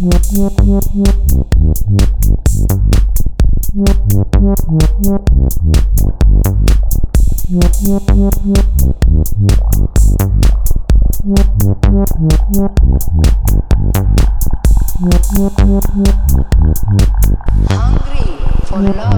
Yeah, yeah, yeah. Hungry for love.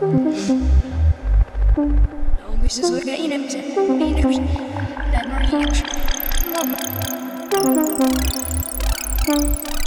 Thank you.